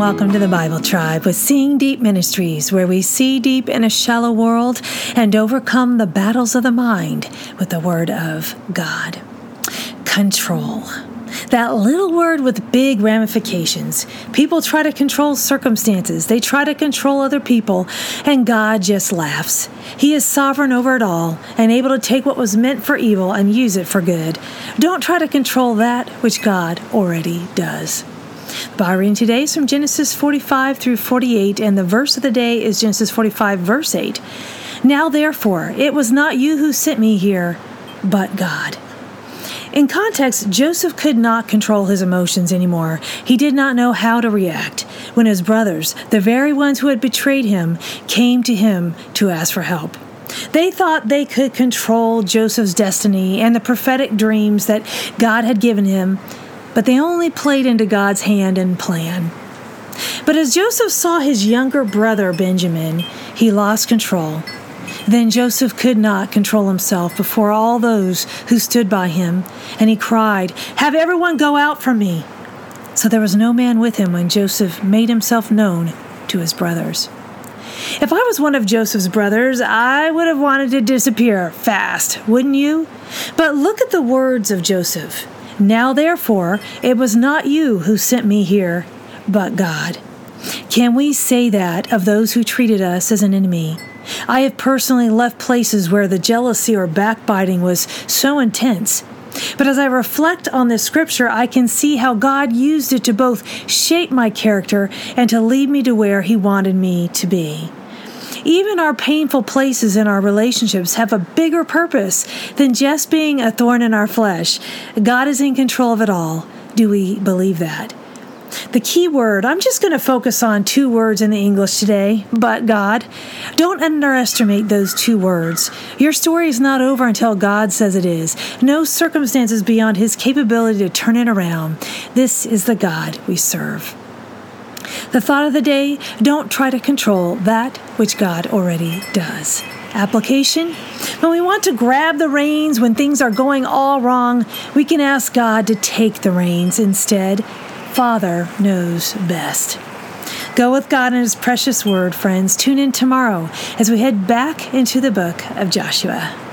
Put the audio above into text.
welcome to the Bible Tribe with Seeing Deep Ministries, where we see deep in a shallow world and overcome the battles of the mind with the Word of God. Control. That little word with big ramifications. People try to control circumstances, they try to control other people, and God just laughs. He is sovereign over it all and able to take what was meant for evil and use it for good. Don't try to control that which God already does. By reading today is from Genesis 45 through 48, and the verse of the day is Genesis 45, verse 8. Now, therefore, it was not you who sent me here, but God. In context, Joseph could not control his emotions anymore. He did not know how to react when his brothers, the very ones who had betrayed him, came to him to ask for help. They thought they could control Joseph's destiny and the prophetic dreams that God had given him, but they only played into God's hand and plan. But as Joseph saw his younger brother Benjamin, he lost control. Then Joseph could not control himself before all those who stood by him, and he cried, Have everyone go out from me. So there was no man with him when Joseph made himself known to his brothers. If I was one of Joseph's brothers, I would have wanted to disappear fast, wouldn't you? But look at the words of Joseph. Now, therefore, it was not you who sent me here, but God. Can we say that of those who treated us as an enemy? I have personally left places where the jealousy or backbiting was so intense. But as I reflect on this scripture, I can see how God used it to both shape my character and to lead me to where He wanted me to be. Even our painful places in our relationships have a bigger purpose than just being a thorn in our flesh. God is in control of it all. Do we believe that? The key word, I'm just going to focus on two words in the English today, but God. Don't underestimate those two words. Your story is not over until God says it is. No circumstances beyond His capability to turn it around. This is the God we serve. The thought of the day don't try to control that which God already does. Application When we want to grab the reins when things are going all wrong, we can ask God to take the reins instead. Father knows best. Go with God and His precious word, friends. Tune in tomorrow as we head back into the book of Joshua.